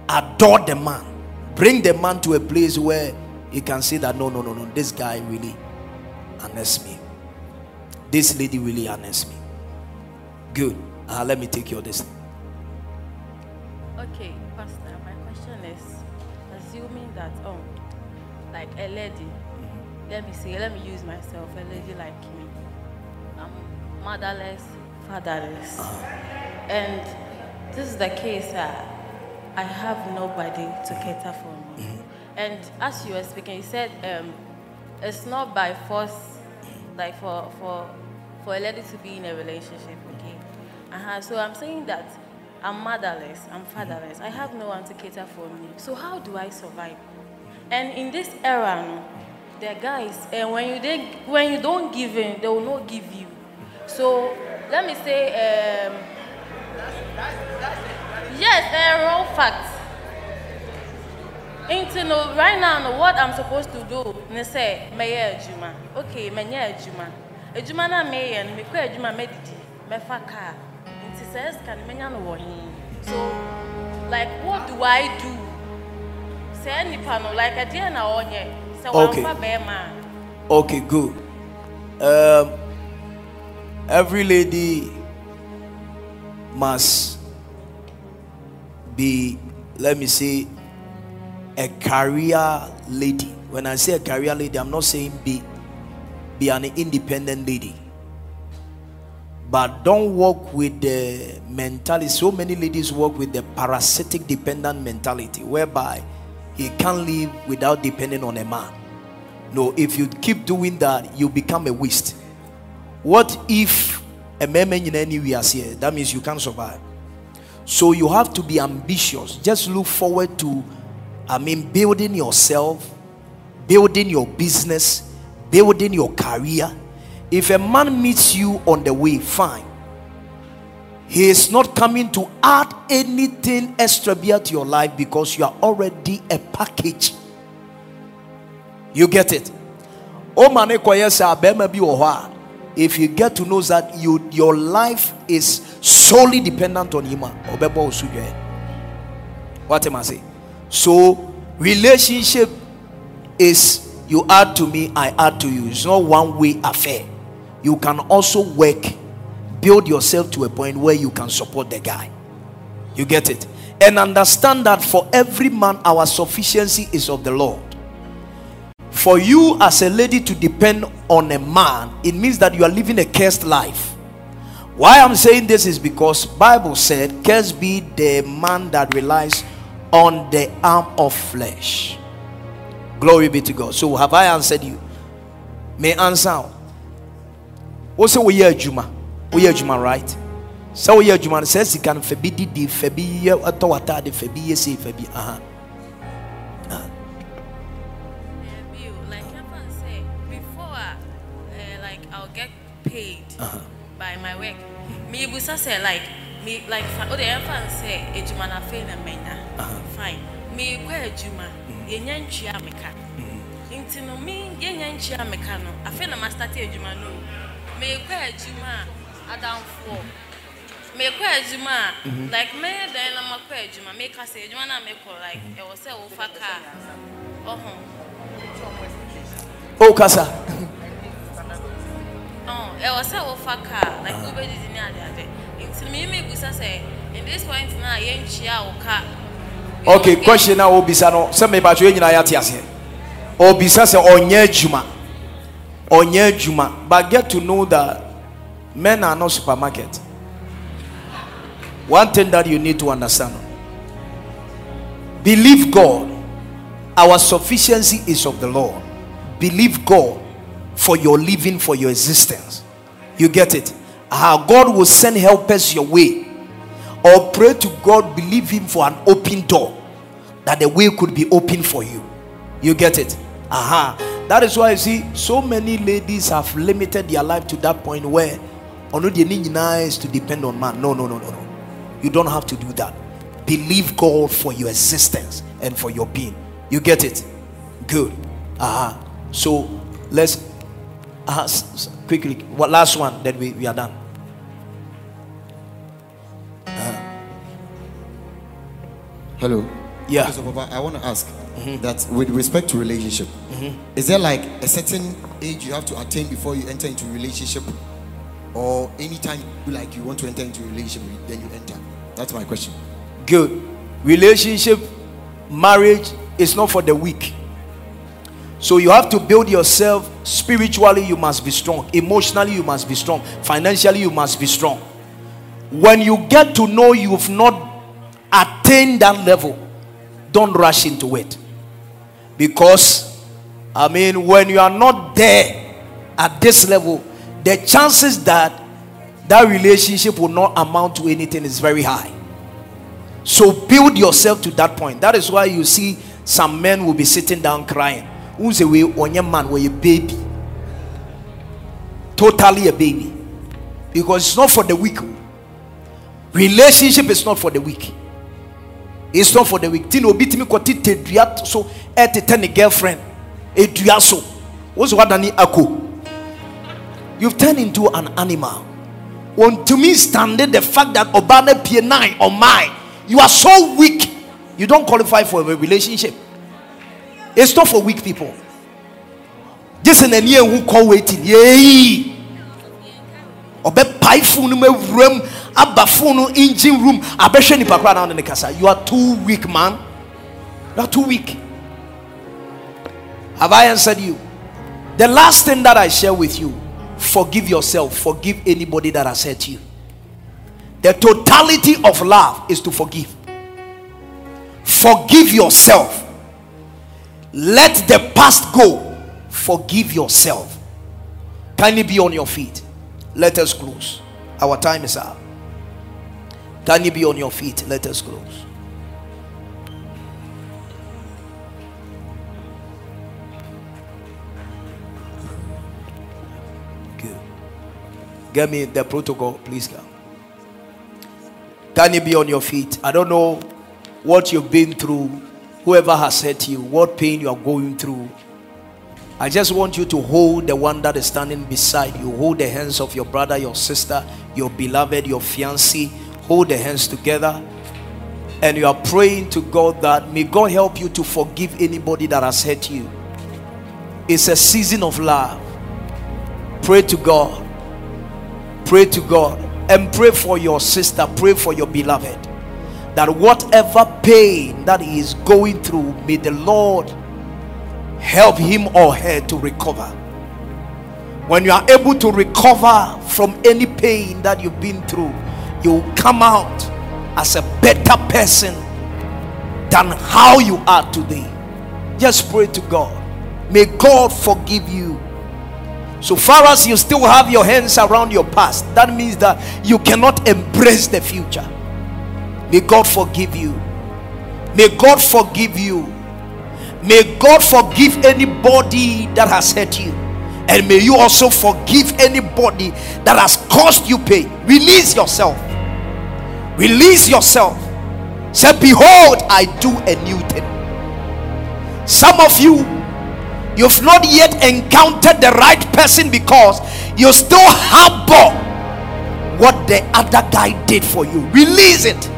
adore the man, bring the man to a place where he can say that no, no, no, no, this guy really honors me. This lady really honors me. Good. Uh, let me take your this. Okay, Pastor, my question is assuming that, um, like a lady, let me see, let me use myself, a lady like me. I'm motherless, fatherless. And this is the case, uh, I have nobody to cater for me. And as you were speaking, you said um, it's not by force, like for, for, for a lady to be in a relationship, okay? Uh-huh. So I'm saying that I'm motherless, I'm fatherless, I have no one to cater for me. So how do I survive? And in this era, the guys, and when you they, when you don't give in, they will not give you. So let me say, um, yes, a raw fact. Into no, right now, no, what I'm supposed to do, ne say, meye adwuma. Okay, menye adwuma. Adwuma na meye, no, mekɔ adwuma medidi, mefa car. Nti sɛ sika no menya no wɔ. So, like, what do I do? Sɛ nipa no, like, ɛdeɛ na ɔnyɛ. Sɛ Okay. wamfa bɛrima. Okay, good. Um, every lady must be, let me say, a career lady. When I say a career lady, I'm not saying be be an independent lady. But don't work with the mentality. So many ladies work with the parasitic dependent mentality, whereby he can't live without depending on a man. No, if you keep doing that, you become a waste. What if a man in any way is here? That means you can't survive. So you have to be ambitious. Just look forward to, I mean, building yourself, building your business, building your career. If a man meets you on the way, fine. He is not coming to add anything extra to your life because you are already a package. You get it? Oh man, if you get to know that you your life is solely dependent on him, ah, osudwe. what am I saying? So relationship is you add to me, I add to you. It's not one way affair. You can also work, build yourself to a point where you can support the guy. You get it? And understand that for every man, our sufficiency is of the Lord for you as a lady to depend on a man it means that you are living a cursed life. Why i'm saying this is because bible said cursed be the man that relies on the arm of flesh. Glory be to god. So have i answered you? May answer? Also we hear juma? We hear juma right? So we hear juma says he can fabi didi fabi atawata de fabi say fabi uh-huh by my work. Busa say like me like fa- oh the everyone say ejuma na fe na menya. Fine. Me kwa ejuma yenya ntua meka. Nti no me yenya ntua meka no afe na ma start ejuma no. Me kwa ejuma adamfoɔ mekɔ adwuma a like mɛyɛ dan na makɔ adwuma meka sɛ adwuma no a mekɔ like ɛwɔ sɛ wofa kaa ɔho Oh, eh, ɔn ɛwɔ sɛ wofa kaa like wobɛdidi ne adeade nti meyɛ mebusa sɛ in this point na yɛnkyia wo ka Okay, question now obisa no. Sɛ me ba twa nyina ya te ase. Obisa sɛ ɔnyɛ adwuma. Ɔnyɛ. But get to know that men are not supermarket. One thing that you need to understand. Believe God. Our sufficiency is of the Lord. Believe God for your living, for your existence. You get it? How God will send helpers your way or pray to God, believe Him for an open door that the way could be open for you. You get it? Aha. That is why you see so many ladies have limited their life to that point where only the need is to depend on man. No, no, no, no, no. You don't have to do that. Believe God for your existence and for your being. You get it? Good. Aha. So let's uh, quickly. What last one? Then we, we are done. Uh, Hello. Yeah. Okay, so Papa, I want to ask mm-hmm. that with respect to relationship, mm-hmm. is there like a certain age you have to attain before you enter into relationship, or anytime you like you want to enter into a relationship, then you enter? That's my question. Good. Relationship, marriage is not for the weak. So you have to build yourself spiritually, you must be strong. Emotionally, you must be strong. Financially, you must be strong. When you get to know you've not attained that level, don't rush into it. Because, I mean, when you are not there at this level, the chances that that relationship will not amount to anything is very high. So build yourself to that point. That is why you see some men will be sitting down crying. Who's a way on your man where a baby? Totally a baby. Because it's not for the weak. Relationship is not for the weak. It's not for the weak. Beat me kwati te dua so eh, etete ne girlfriend. Eh, Edua so. What's what dani ako? You've turned into an animal. When to me standing the fact that Obama P9 or mine, you are so weak, you don't qualify for a relationship. It's not for weak people. This in a year who call waiting. Yay! Obe pai phone room, aba phone engine room, abehwe ni pakra na ne kasa. You are too weak, man. You are too weak. Have I answered you? The last thing that I share with you, forgive yourself, forgive anybody that has hurt you. The totality of love is to forgive. Forgive yourself. Let the past go. Forgive yourself. Kindly be on your feet. Let us close. Our time is up. Can you be on your feet? Let us close. Good. Get me the protocol, please come. Can you be on your feet? I don't know what you've been through, whoever has hurt you, what pain you are going through. I just want you to hold the one that is standing beside you. Hold the hands of your brother, your sister, your beloved, your fiancé. Hold the hands together. And you are praying to God that may God help you to forgive anybody that has hurt you. It's a season of love. Pray to God. Pray to God. And pray for your sister. Pray for your beloved. That whatever pain that he is going through, may the Lord help him or her to recover. When you are able to recover from any pain that you've been through, you will come out as a better person than how you are today. Just pray to God. May God forgive you. So far as you still have your hands around your past, that means that you cannot embrace the future. May God forgive you. May God forgive you. May God forgive anybody that has hurt you. And may you also forgive anybody that has caused you pain. Release yourself. Release yourself. Say, Behold, I do a new thing. Some of you, you've not yet encountered the right person because you still harbor what the other guy did for you. Release it.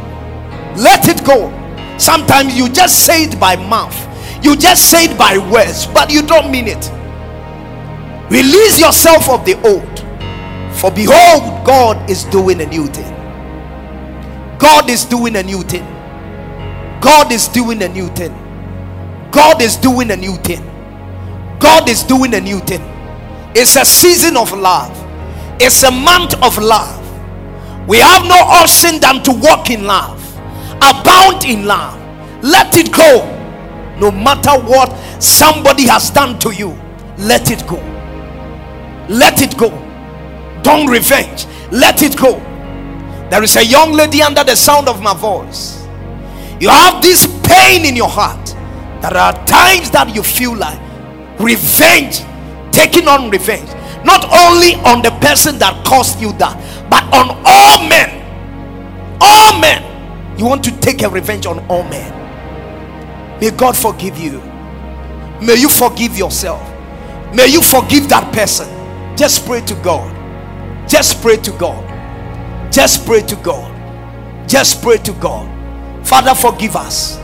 Let it go. Sometimes you just say it by mouth, you just say it by words, but you don't mean it. Release yourself of the old. For behold, God is doing a new thing. God is doing a new thing. God is doing a new thing. God is doing a new thing. God is doing a new thing. It's a season of love. It's a month of love. We have no option than to walk in love, abound in love. Let it go. No matter what somebody has done to you, let it go. Let it go. Don't revenge. Let it go. There is a young lady under the sound of my voice. You have this pain in your heart. There are times that you feel like revenge, taking on revenge, not only on the person that caused you that, but on all men. All men. You want to take a revenge on all men. May God forgive you. May you forgive yourself. May you forgive that person. Just pray to God. Just pray to God. Just pray to God. Just pray to God. Father, forgive us.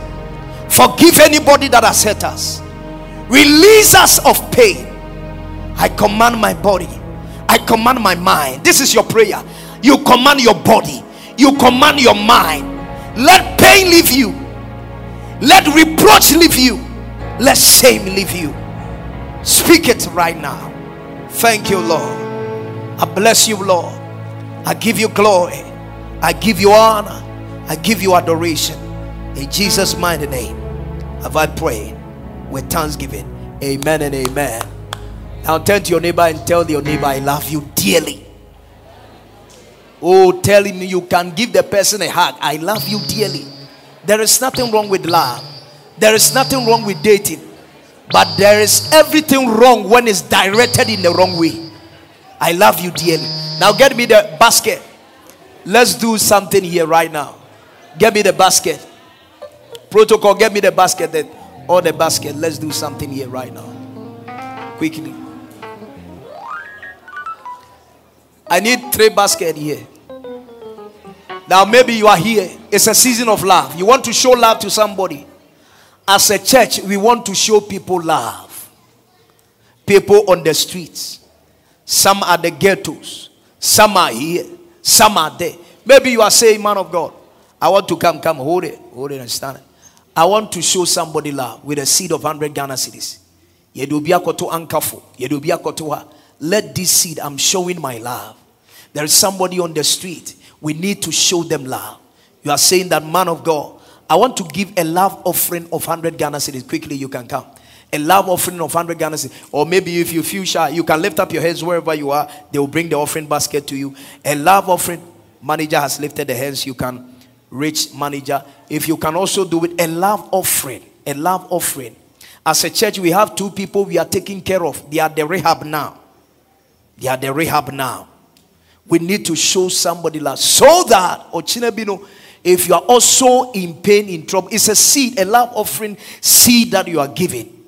Forgive anybody that has hurt us. Release us of pain. I command my body. I command my mind. This is your prayer. You command your body. You command your mind. Let pain leave you. Let reproach leave you. Let shame leave you. Speak it right now. Thank you, Lord. I bless you, Lord. I give you glory. I give you honor. I give you adoration. In Jesus' mighty name have I prayed with thanksgiving. Amen and amen. Now turn to your neighbor and tell your neighbor, I love you dearly. Oh, tell him you can give the person a hug. I love you dearly. There is nothing wrong with love. There is nothing wrong with dating. But there is everything wrong when it's directed in the wrong way. I love you dearly. Now get me the basket. Let's do something here right now. Get me the basket. Protocol, get me the basket that or the basket. Let's do something here right now. Quickly. I need three baskets here. Now, maybe you are here. It's a season of love. You want to show love to somebody. As a church, we want to show people love. People on the streets. Some are the ghettos. Some are here. Some are there. Maybe you are saying, Man of God, I want to come, come, hold it, hold it and stand. I want to show somebody love with a seed of 100 Ghana cedis. Let this seed, I'm showing my love. There is somebody on the street. We need to show them love. You are saying that, man of God, I want to give a love offering of 100 Ghana cedis. Quickly, you can come a love offering of 100 Ghana Or maybe if you feel shy, you can lift up your hands wherever you are. They will bring the offering basket to you. A love offering, manager has lifted the hands. You can reach manager. If you can also do it, a love offering. A love offering. As a church, we have two people we are taking care of. They are the rehab now. They are the rehab now. We need to show somebody love so that, oh, Ochinabino, if you are also in pain, in trouble, it's a seed, a love offering seed that you are giving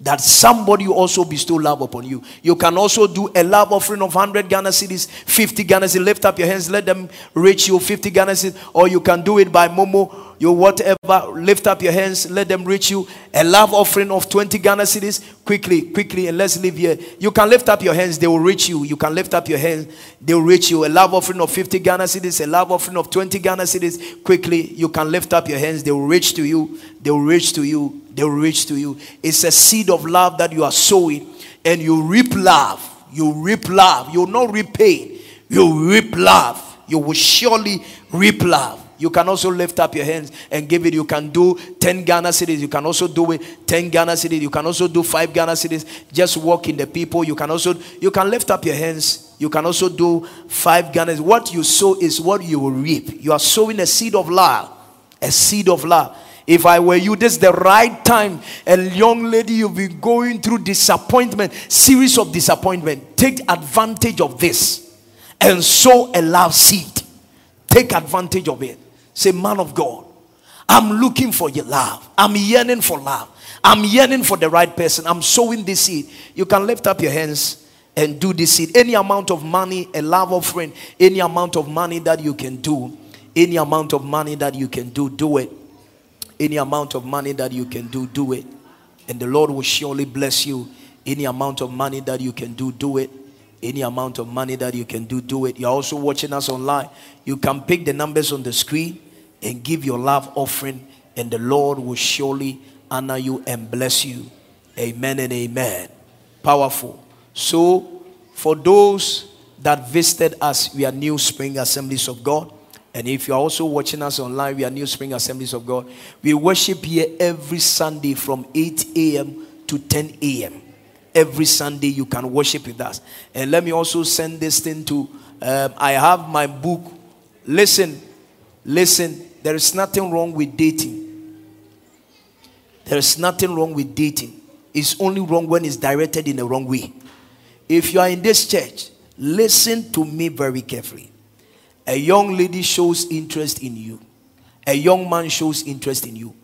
that somebody also bestow love upon you. You can also do a love offering of 100 Ghana cedis, 50 Ghana cedis. Lift up your hands, let them reach you 50 Ghana cedis, or you can do it by Momo you whatever, lift up your hands, let them reach you. A love offering of 20 Ghana cedis, quickly, quickly, and let's leave here. You can lift up your hands, they will reach you. You can lift up your hands, they will reach you. A love offering of 50 Ghana cedis, a love offering of 20 Ghana cedis, quickly, you can lift up your hands, they will reach to you, they will reach to you, they will reach to you. It's a seed of love that you are sowing, and you reap love. You reap love. You will not reap pain, you reap love. You will surely reap love. You can also lift up your hands and give it. You can do 10 Ghana cedis. You can also do it 10 Ghana cedis. You can also do 5 Ghana cedis. Just walk in the people. You can also you can lift up your hands. You can also do 5 Ghana. What you sow is what you will reap. You are sowing a seed of love. A seed of love. If I were you, this is the right time. A young lady, you've been going through disappointment, series of disappointment. Take advantage of this and sow a love seed. Take advantage of it. Say, man of God, I'm looking for your love. I'm yearning for love. I'm yearning for the right person. I'm sowing this seed. You can lift up your hands and do this seed. Any amount of money, a love offering, any amount of money that you can do, any amount of money that you can do, do it. Any amount of money that you can do, do it. And the Lord will surely bless you. Any amount of money that you can do, do it. Any amount of money that you can do, do it. You're also watching us online. You can pick the numbers on the screen and give your love offering, and the Lord will surely honor you and bless you. Amen and amen. Powerful. So, for those that visited us, we are New Spring Assemblies of God. And if you're also watching us online, we are New Spring Assemblies of God. We worship here every Sunday from 8 a.m. to 10 a.m. Every Sunday, you can worship with us. And let me also send this thing to, um, I have my book. Listen, listen, there is nothing wrong with dating. There is nothing wrong with dating. It's only wrong when it's directed in the wrong way. If you are in this church, listen to me very carefully. A young lady shows interest in you, a young man shows interest in you.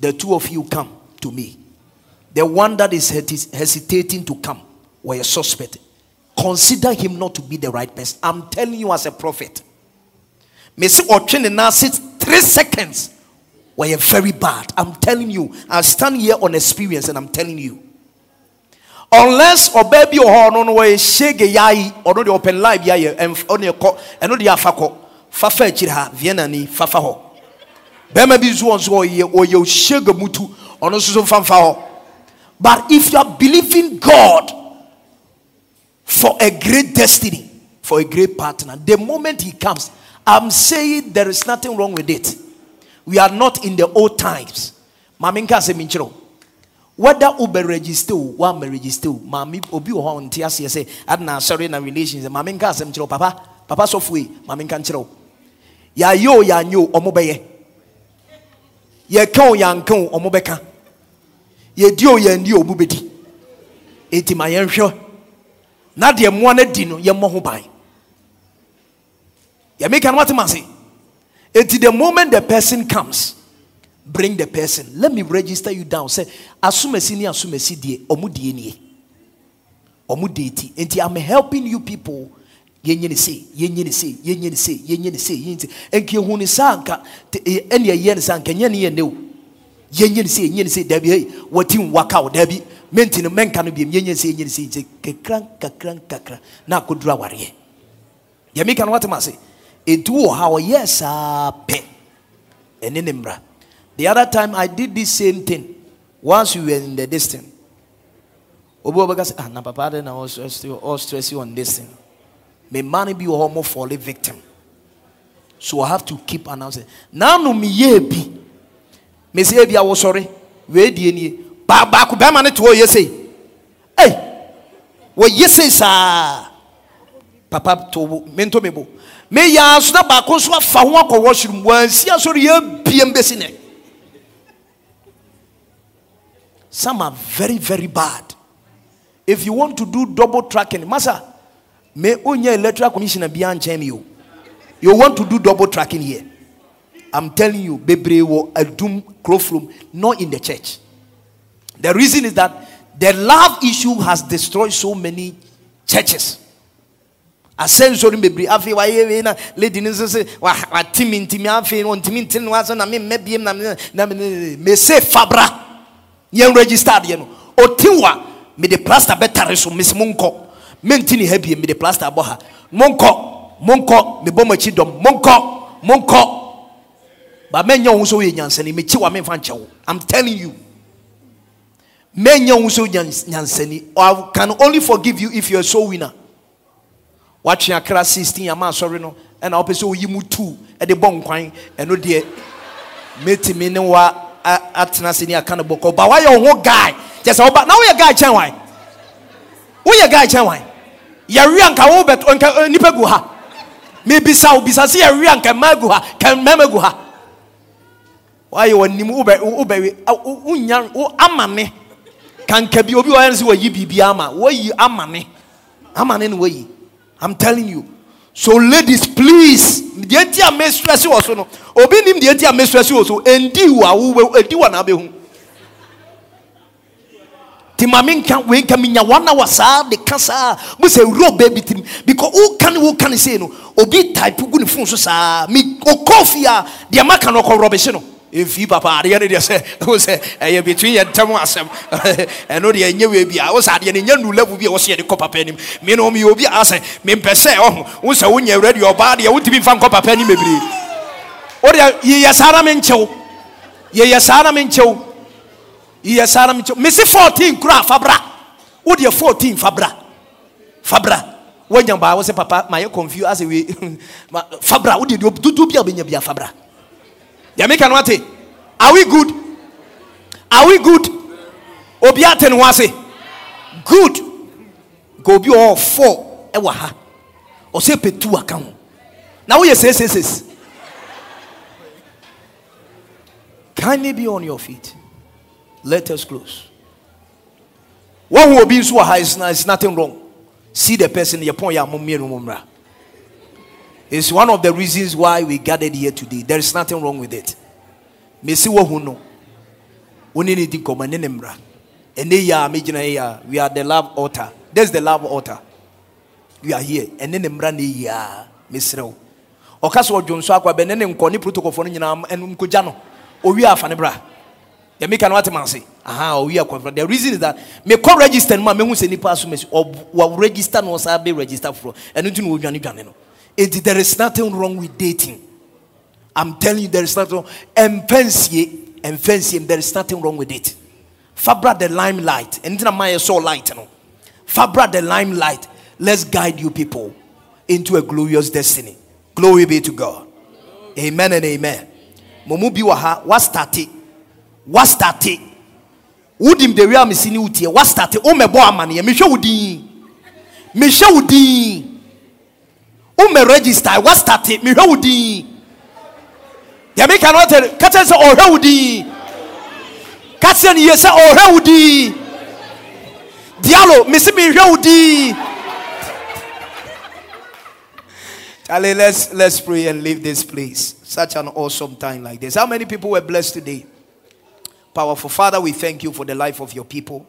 The two of you come to me. The one that is hesitating to come or a suspect, consider him not to be the right person. I'm telling you as a prophet. Messi Ochene now sits three seconds were very bad. I'm telling you, I stand here on experience and I'm telling you. Unless or baby or no no way shake yai or no the open live yai and on your co and no the afako fafa chira vienna ni fafa ho. Bema bi zo so ye or you shake mutu or no so fanfa. But if you are believing God for a great destiny, for a great partner, the moment he comes, I'm saying there is nothing wrong with it. We are not in the old times. Mami nka se minchiro. Whether ube register wa me register mami obi nte ase say adna sorry na relations mami nka se minchiro papa papa so fue mami nka nchiro. Ya yo ya nyo omo beye. Ye kan ya nkan omo beka. Ye di ye ndi omu bedi. Eti ma yen hwe. Na de mo na di no ye ho ban. Ya make an what say? Until the moment the person comes, bring the person. Let me register you down. Say, assume asumesi ni asumesi die, omu die ni. Omu deity. Until I'm helping you people. Yenye ni say, yenye ni say, yenye ni say, yenye ni say, yenye ni say. Enki hu ni sanka, eni ya yen sanka, yenye ni yen new. Yenye ni say, yenye ni say, debi hey, wati waka o debi. Menti no menka no bi, yenye ni say, yenye ni say, kakran, kakran, kakran. Na kudura wariye. Yemi kan what say? It wɔ ha ɔyɛ saa pɛ ɛne the other time i did this same thing. Once we were in the distance. Obi wɔ bɛka ah na papa de na ɔ stress you on this thing. Me mma no bi wɔ hɔ mo victim. So i have to keep announcing. Nanu mi yie bi. Me sɛ ebi awosɔre wee die nie baa baako bɛrima ne to hɔ yɛ sei. Ɛy wɔ yɛ sei saa papa to me nto me bo. Meyɛ aso na baako nso afa ho washroom some are very very bad. If you want to do double tracking masa me onya electoral commissioner bi ankyɛn mi o. You want to do double tracking here. I'm telling you bebree wɔ adum kurofrom not in the church. The reason is that the love issue has destroyed so many churches asɛnsori bebree afei wayɛ wei na lady no nso sɛ wate me ntimi afei no ɔntimi ntiri no wasɛ na memmɛ biem na mese fabra. Yɛn register adeɛ no ɔti wa mede plaster bɛtare so mesi mo nkɔ menti ne ha biem mede plaster abɔ ha monkɔ monkɔ mebɔ mo akyi dɔm monkɔ monkɔ ba mɛnyɛ wo sɛ woyɛ nyansani mekyi wa memfa nkyɛ wo i'm telling you. Mɛnyɛ wo sɛ nyansani i can only forgive you if you're a soul winner watwe akra 16 ama asɔre no. Ɛna wopɛ sɛ woyi mu tu de bɔ nkwan ɛno deɛ mɛtumi ne wa atena ase ne aka no bɔkɔ ba woayɛ wo ho guy? Kyɛ sɛ woba na woyɛ guy kyɛn wan woyɛ guy kyɛn wan yɛwe anka wo bɛt nka nipa gu ha mebisa wo bisa sɛ yɛwe anka mma gu ha ka mmarima gu ha woayɛ w'anim wobɛwe wonya wo ama me kanka bi obi wɔyɛ no sɛ wayi biribiaa ama. Wayi ama me ama ne ne wayi I'm telling you. So, ladies, please. The stress you also. Obi nim the stress you also. Endi wa edi wa na be hu. nti maame nka wei nka one hour saa de ka saa mo wura ɔbaa bi tirim because woka ne woka ne sei no obi type gu ne phone so saa me ɔkɔɔ fie a deɛ maka no rɔbɛhye no ɛmfii papa adeɛ <laughs> <laughs> no deɛ sɛ wo sɛ ɛyɛ between yɛ ntam asɛm ɛno deɛ ɛnyɛ wei bi a wo sɛ adeɛ no ɛnyɛ nu level bi a wɔsɛ yɛde kɔ papa anim me no meyɛ obi a asɛ mempɛ sɛ ɔho wo sɛ wonyɛ wura deɛ ɔbaa deɛ wotumi mfa nkɔ papa anim bebree wode yɛyɛ saa na menkyɛw yɛyɛ saa na menkyɛw yɛyɛ saa na menkyɛw mese 14 kora fabra wodeɛ 14 fabra? Fabra. Woanya baa wo sɛ papa mayɛ confuse asɛ wei <laughs> fabra wodeɛ deɛ dodo bi a wobɛnya bia fabra meka no are we good? Are we good? Obi ate ne ho ase good. Nka obi ɔwɔ four. Ɛwɔ ha. Ɔsɛ petu aka ho. Na woyɛ seeseeses kindly be on your feet. Let us close. Nso wɔ ha is nothing wrong. See the person amommienu mu mmra. It's one of the reasons why we gathered here today. There is nothing wrong with it. Mesi wo hu no. Woni ni di koma ne nemra. Ene ya me gina ya. We are the love altar. There's the love altar. We are here. Ene nemra ne ya. Mesrew. Oka so odwonso akwa be ne ne nkɔ ne protocol fo nyina enum kogya no. Owi afa ne bra. Ya meka no atema ase. Aha, owi akwa. The reason is that me call register ma me hu se nipa so me wa register no sa be register for. Enu no odwane dwane no. It, there is nothing wrong with dating. I'm telling you, there is nothing wrong. And fancy, and fancy, there is nothing wrong with it. Fabra the limelight. And then I saw light. No? Fabra the limelight. Let's guide you people into a glorious destiny. Glory be to God. Amen and amen. Momu biwaha, what started? What started? Wodim the real missini utie. What started? Oh, me bo amani. Me show udin. Me show udin woma register deɛ meka no ɔtɛ ka kyerɛ sɛ ɔhwɛ wo din ka kyerɛ no yie sɛ ɔhwɛ wo din dialo mese mehwɛ wo din Charlie, let's let's pray and leave this place. Such an awesome time like this. How many people were blessed today? Powerful Father, we thank you for the life of your people.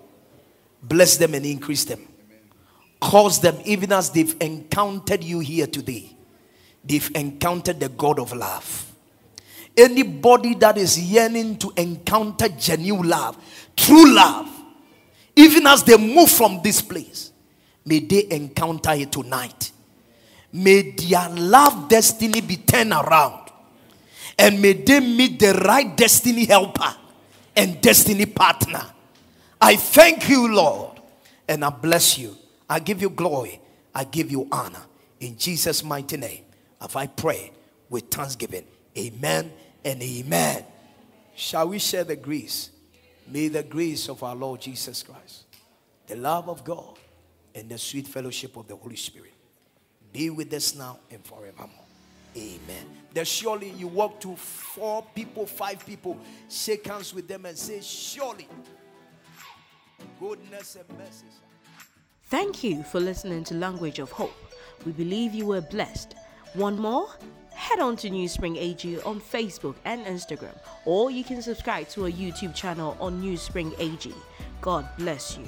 Bless them and increase them. Cause them, even as they've encountered you here today, they've encountered the God of love. Anybody that is yearning to encounter genuine love, true love, even as they move from this place, may they encounter it tonight. May their love destiny be turned around. And may they meet the right destiny helper and destiny partner. I thank you, Lord, and I bless you. I give you glory. I give you honor. In Jesus' mighty name, if I pray with thanksgiving, amen and amen. Shall we share the grace? May the grace of our Lord Jesus Christ, the love of God, and the sweet fellowship of the Holy Spirit be with us now and forevermore. Amen. That surely you walk to four people, five people, shake hands with them and say, Surely goodness and mercy. Thank you for listening to Language of Hope. We believe you were blessed. One more? Head on to New Spring AG on Facebook and Instagram, or you can subscribe to our YouTube channel on New Spring AG. God bless you.